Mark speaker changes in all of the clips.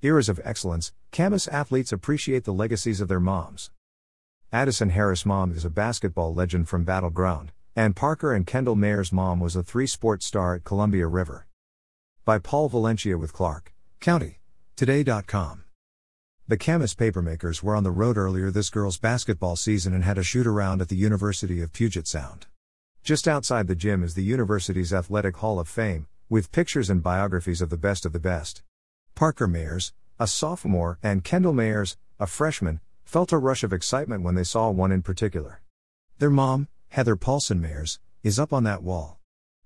Speaker 1: Eras of excellence, Camas athletes appreciate the legacies of their moms. Addison Harris' mom is a basketball legend from Battle Ground, and Parker and Kendall Mayer's mom was a three sport star at Columbia River. By Paul Valencia with Clark County. Today.com. The Camas papermakers were on the road earlier this girls' basketball season and had a shoot around at the University of Puget Sound. Just outside the gym is the university's Athletic Hall of Fame, with pictures and biographies of the best of the best. Parker Mayers, a sophomore, and Kendall Mayers, a freshman, felt a rush of excitement when they saw one in particular. Their mom, Heather Paulson Mayers, is up on that wall.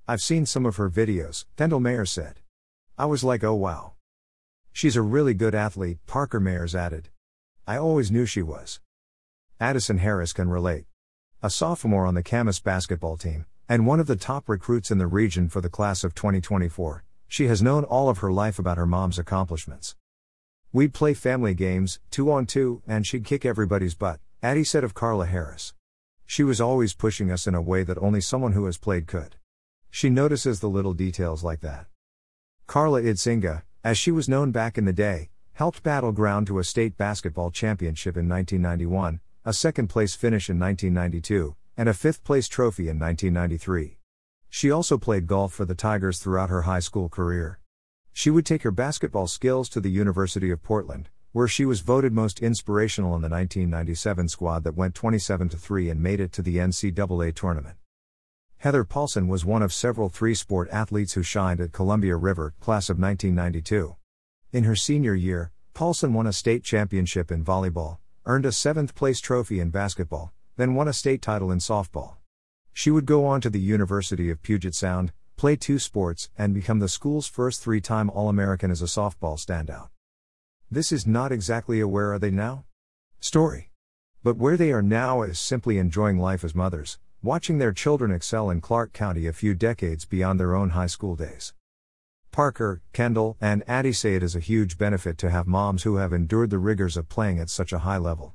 Speaker 1: I've seen some of her videos, Kendall Mayers said. I was like, oh wow. She's a really good athlete, Parker Mayers added. I always knew she was. Addison Harris can relate. A sophomore on the Camas basketball team, and one of the top recruits in the region for the class of 2024, she has known all of her life about her mom's accomplishments. We'd play family games, two on two, and she'd kick everybody's butt, Addie said of Carla Harris. She was always pushing us in a way that only someone who has played could. She notices the little details like that. Carla Idzinga, as she was known back in the day, helped Battle Ground to a state basketball championship in 1991, a second place finish in 1992, and a fifth place trophy in 1993. She also played golf for the Tigers throughout her high school career. She would take her basketball skills to the University of Portland, where she was voted most inspirational in the 1997 squad that went 27 3 and made it to the NCAA tournament. Heather Paulson was one of several three sport athletes who shined at Columbia River, class of 1992. In her senior year, Paulson won a state championship in volleyball, earned a seventh place trophy in basketball, then won a state title in softball. She would go on to the University of Puget Sound, play two sports, and become the school's first three time All American as a softball standout. This is not exactly a where are they now? story. But where they are now is simply enjoying life as mothers, watching their children excel in Clark County a few decades beyond their own high school days. Parker, Kendall, and Addie say it is a huge benefit to have moms who have endured the rigors of playing at such a high level.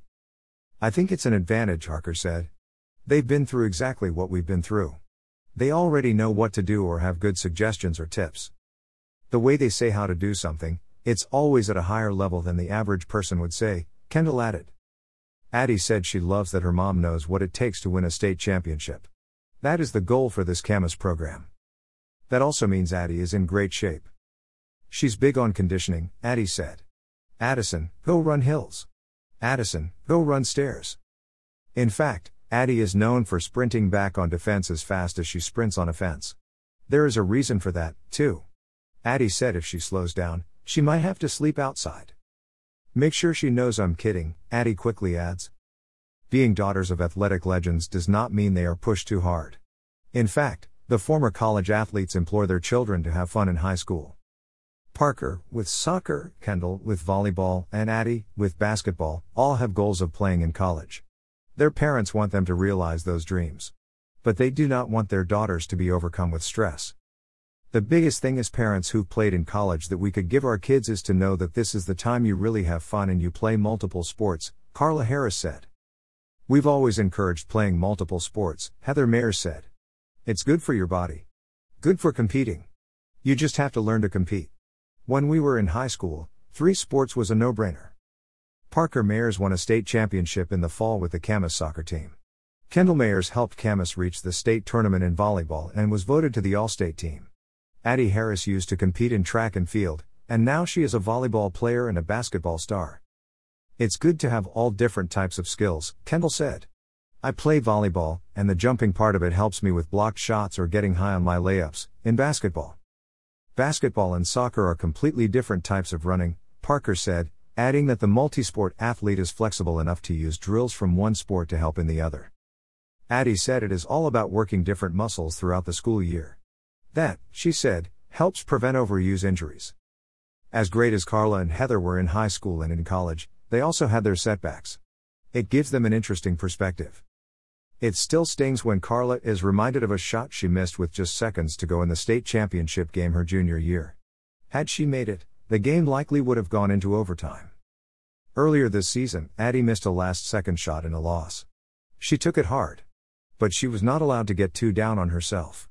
Speaker 1: I think it's an advantage, Parker said. They've been through exactly what we've been through. They already know what to do or have good suggestions or tips. The way they say how to do something, it's always at a higher level than the average person would say, Kendall added. Addie said she loves that her mom knows what it takes to win a state championship. That is the goal for this Camas program. That also means Addie is in great shape. She's big on conditioning, Addie said. Addison, go run hills. Addison, go run stairs. In fact, Addie is known for sprinting back on defense as fast as she sprints on offense. There is a reason for that, too. Addie said if she slows down, she might have to sleep outside. Make sure she knows I'm kidding, Addie quickly adds. Being daughters of athletic legends does not mean they are pushed too hard. In fact, the former college athletes implore their children to have fun in high school. Parker, with soccer, Kendall, with volleyball, and Addie, with basketball, all have goals of playing in college. Their parents want them to realize those dreams. But they do not want their daughters to be overcome with stress. The biggest thing as parents who've played in college that we could give our kids is to know that this is the time you really have fun and you play multiple sports, Carla Harris said. We've always encouraged playing multiple sports, Heather Mayers said. It's good for your body. Good for competing. You just have to learn to compete. When we were in high school, three sports was a no brainer. Parker Mayers won a state championship in the fall with the Camas soccer team. Kendall Mayers helped Camas reach the state tournament in volleyball and was voted to the All State team. Addie Harris used to compete in track and field, and now she is a volleyball player and a basketball star. It's good to have all different types of skills, Kendall said. I play volleyball, and the jumping part of it helps me with blocked shots or getting high on my layups, in basketball. Basketball and soccer are completely different types of running, Parker said, adding that the multisport athlete is flexible enough to use drills from one sport to help in the other. Addie said it is all about working different muscles throughout the school year. That, she said, helps prevent overuse injuries. As great as Carla and Heather were in high school and in college, they also had their setbacks. It gives them an interesting perspective. It still stings when Carla is reminded of a shot she missed with just seconds to go in the state championship game her junior year. Had she made it, the game likely would have gone into overtime. Earlier this season, Addie missed a last second shot in a loss. She took it hard. But she was not allowed to get too down on herself.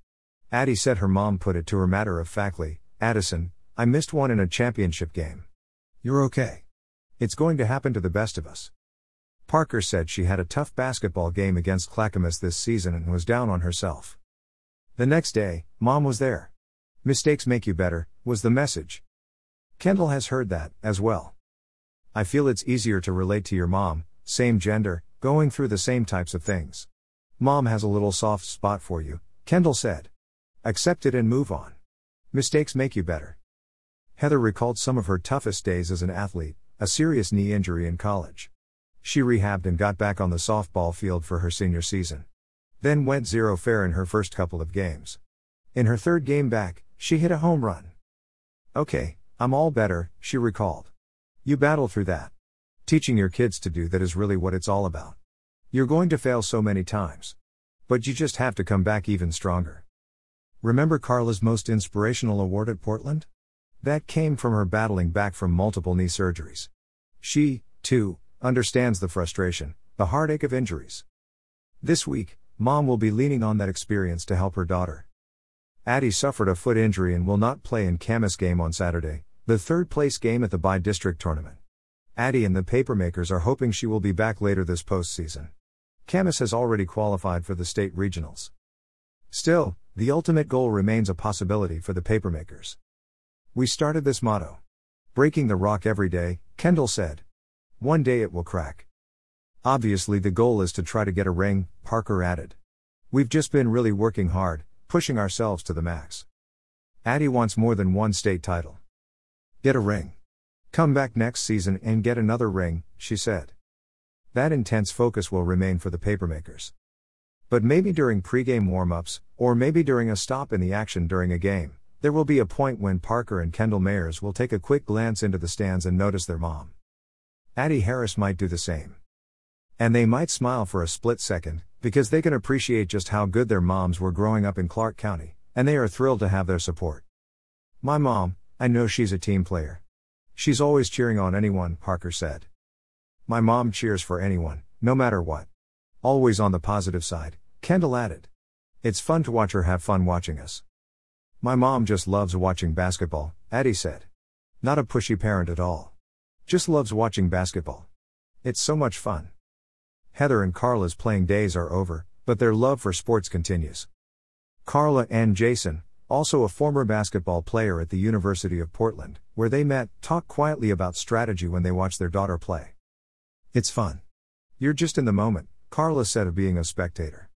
Speaker 1: Addie said her mom put it to her matter of factly Addison, I missed one in a championship game. You're okay. It's going to happen to the best of us. Parker said she had a tough basketball game against Clackamas this season and was down on herself. The next day, Mom was there. Mistakes make you better, was the message. Kendall has heard that, as well. I feel it's easier to relate to your mom, same gender, going through the same types of things. Mom has a little soft spot for you, Kendall said. Accept it and move on. Mistakes make you better. Heather recalled some of her toughest days as an athlete, a serious knee injury in college. She rehabbed and got back on the softball field for her senior season. Then went zero fair in her first couple of games. In her third game back, she hit a home run. Okay, I'm all better, she recalled. You battle through that. Teaching your kids to do that is really what it's all about. You're going to fail so many times. But you just have to come back even stronger. Remember Carla's most inspirational award at Portland? That came from her battling back from multiple knee surgeries. She, too, understands the frustration, the heartache of injuries. This week, mom will be leaning on that experience to help her daughter. Addie suffered a foot injury and will not play in Camas game on Saturday, the third place game at the Bi District tournament. Addie and the Papermakers are hoping she will be back later this postseason. Camas has already qualified for the state regionals. Still, the ultimate goal remains a possibility for the Papermakers. We started this motto Breaking the rock every day, Kendall said. One day it will crack. Obviously, the goal is to try to get a ring, Parker added. We've just been really working hard, pushing ourselves to the max. Addie wants more than one state title. Get a ring. Come back next season and get another ring, she said. That intense focus will remain for the papermakers. But maybe during pregame warm ups, or maybe during a stop in the action during a game, there will be a point when Parker and Kendall Mayers will take a quick glance into the stands and notice their mom. Addie Harris might do the same. And they might smile for a split second, because they can appreciate just how good their moms were growing up in Clark County, and they are thrilled to have their support. My mom, I know she's a team player. She's always cheering on anyone, Parker said. My mom cheers for anyone, no matter what. Always on the positive side, Kendall added. It's fun to watch her have fun watching us. My mom just loves watching basketball, Addie said. Not a pushy parent at all. Just loves watching basketball. It's so much fun. Heather and Carla's playing days are over, but their love for sports continues. Carla and Jason, also a former basketball player at the University of Portland, where they met, talk quietly about strategy when they watch their daughter play. It's fun. You're just in the moment, Carla said of being a spectator.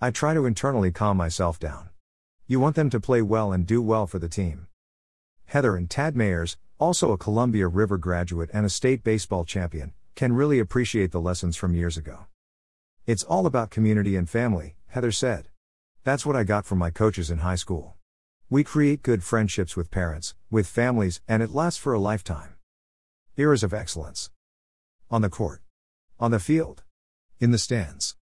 Speaker 1: I try to internally calm myself down. You want them to play well and do well for the team. Heather and Tad Mayers, also a Columbia River graduate and a state baseball champion, can really appreciate the lessons from years ago. It's all about community and family, Heather said. That's what I got from my coaches in high school. We create good friendships with parents, with families, and it lasts for a lifetime. Eras of excellence. On the court. On the field. In the stands.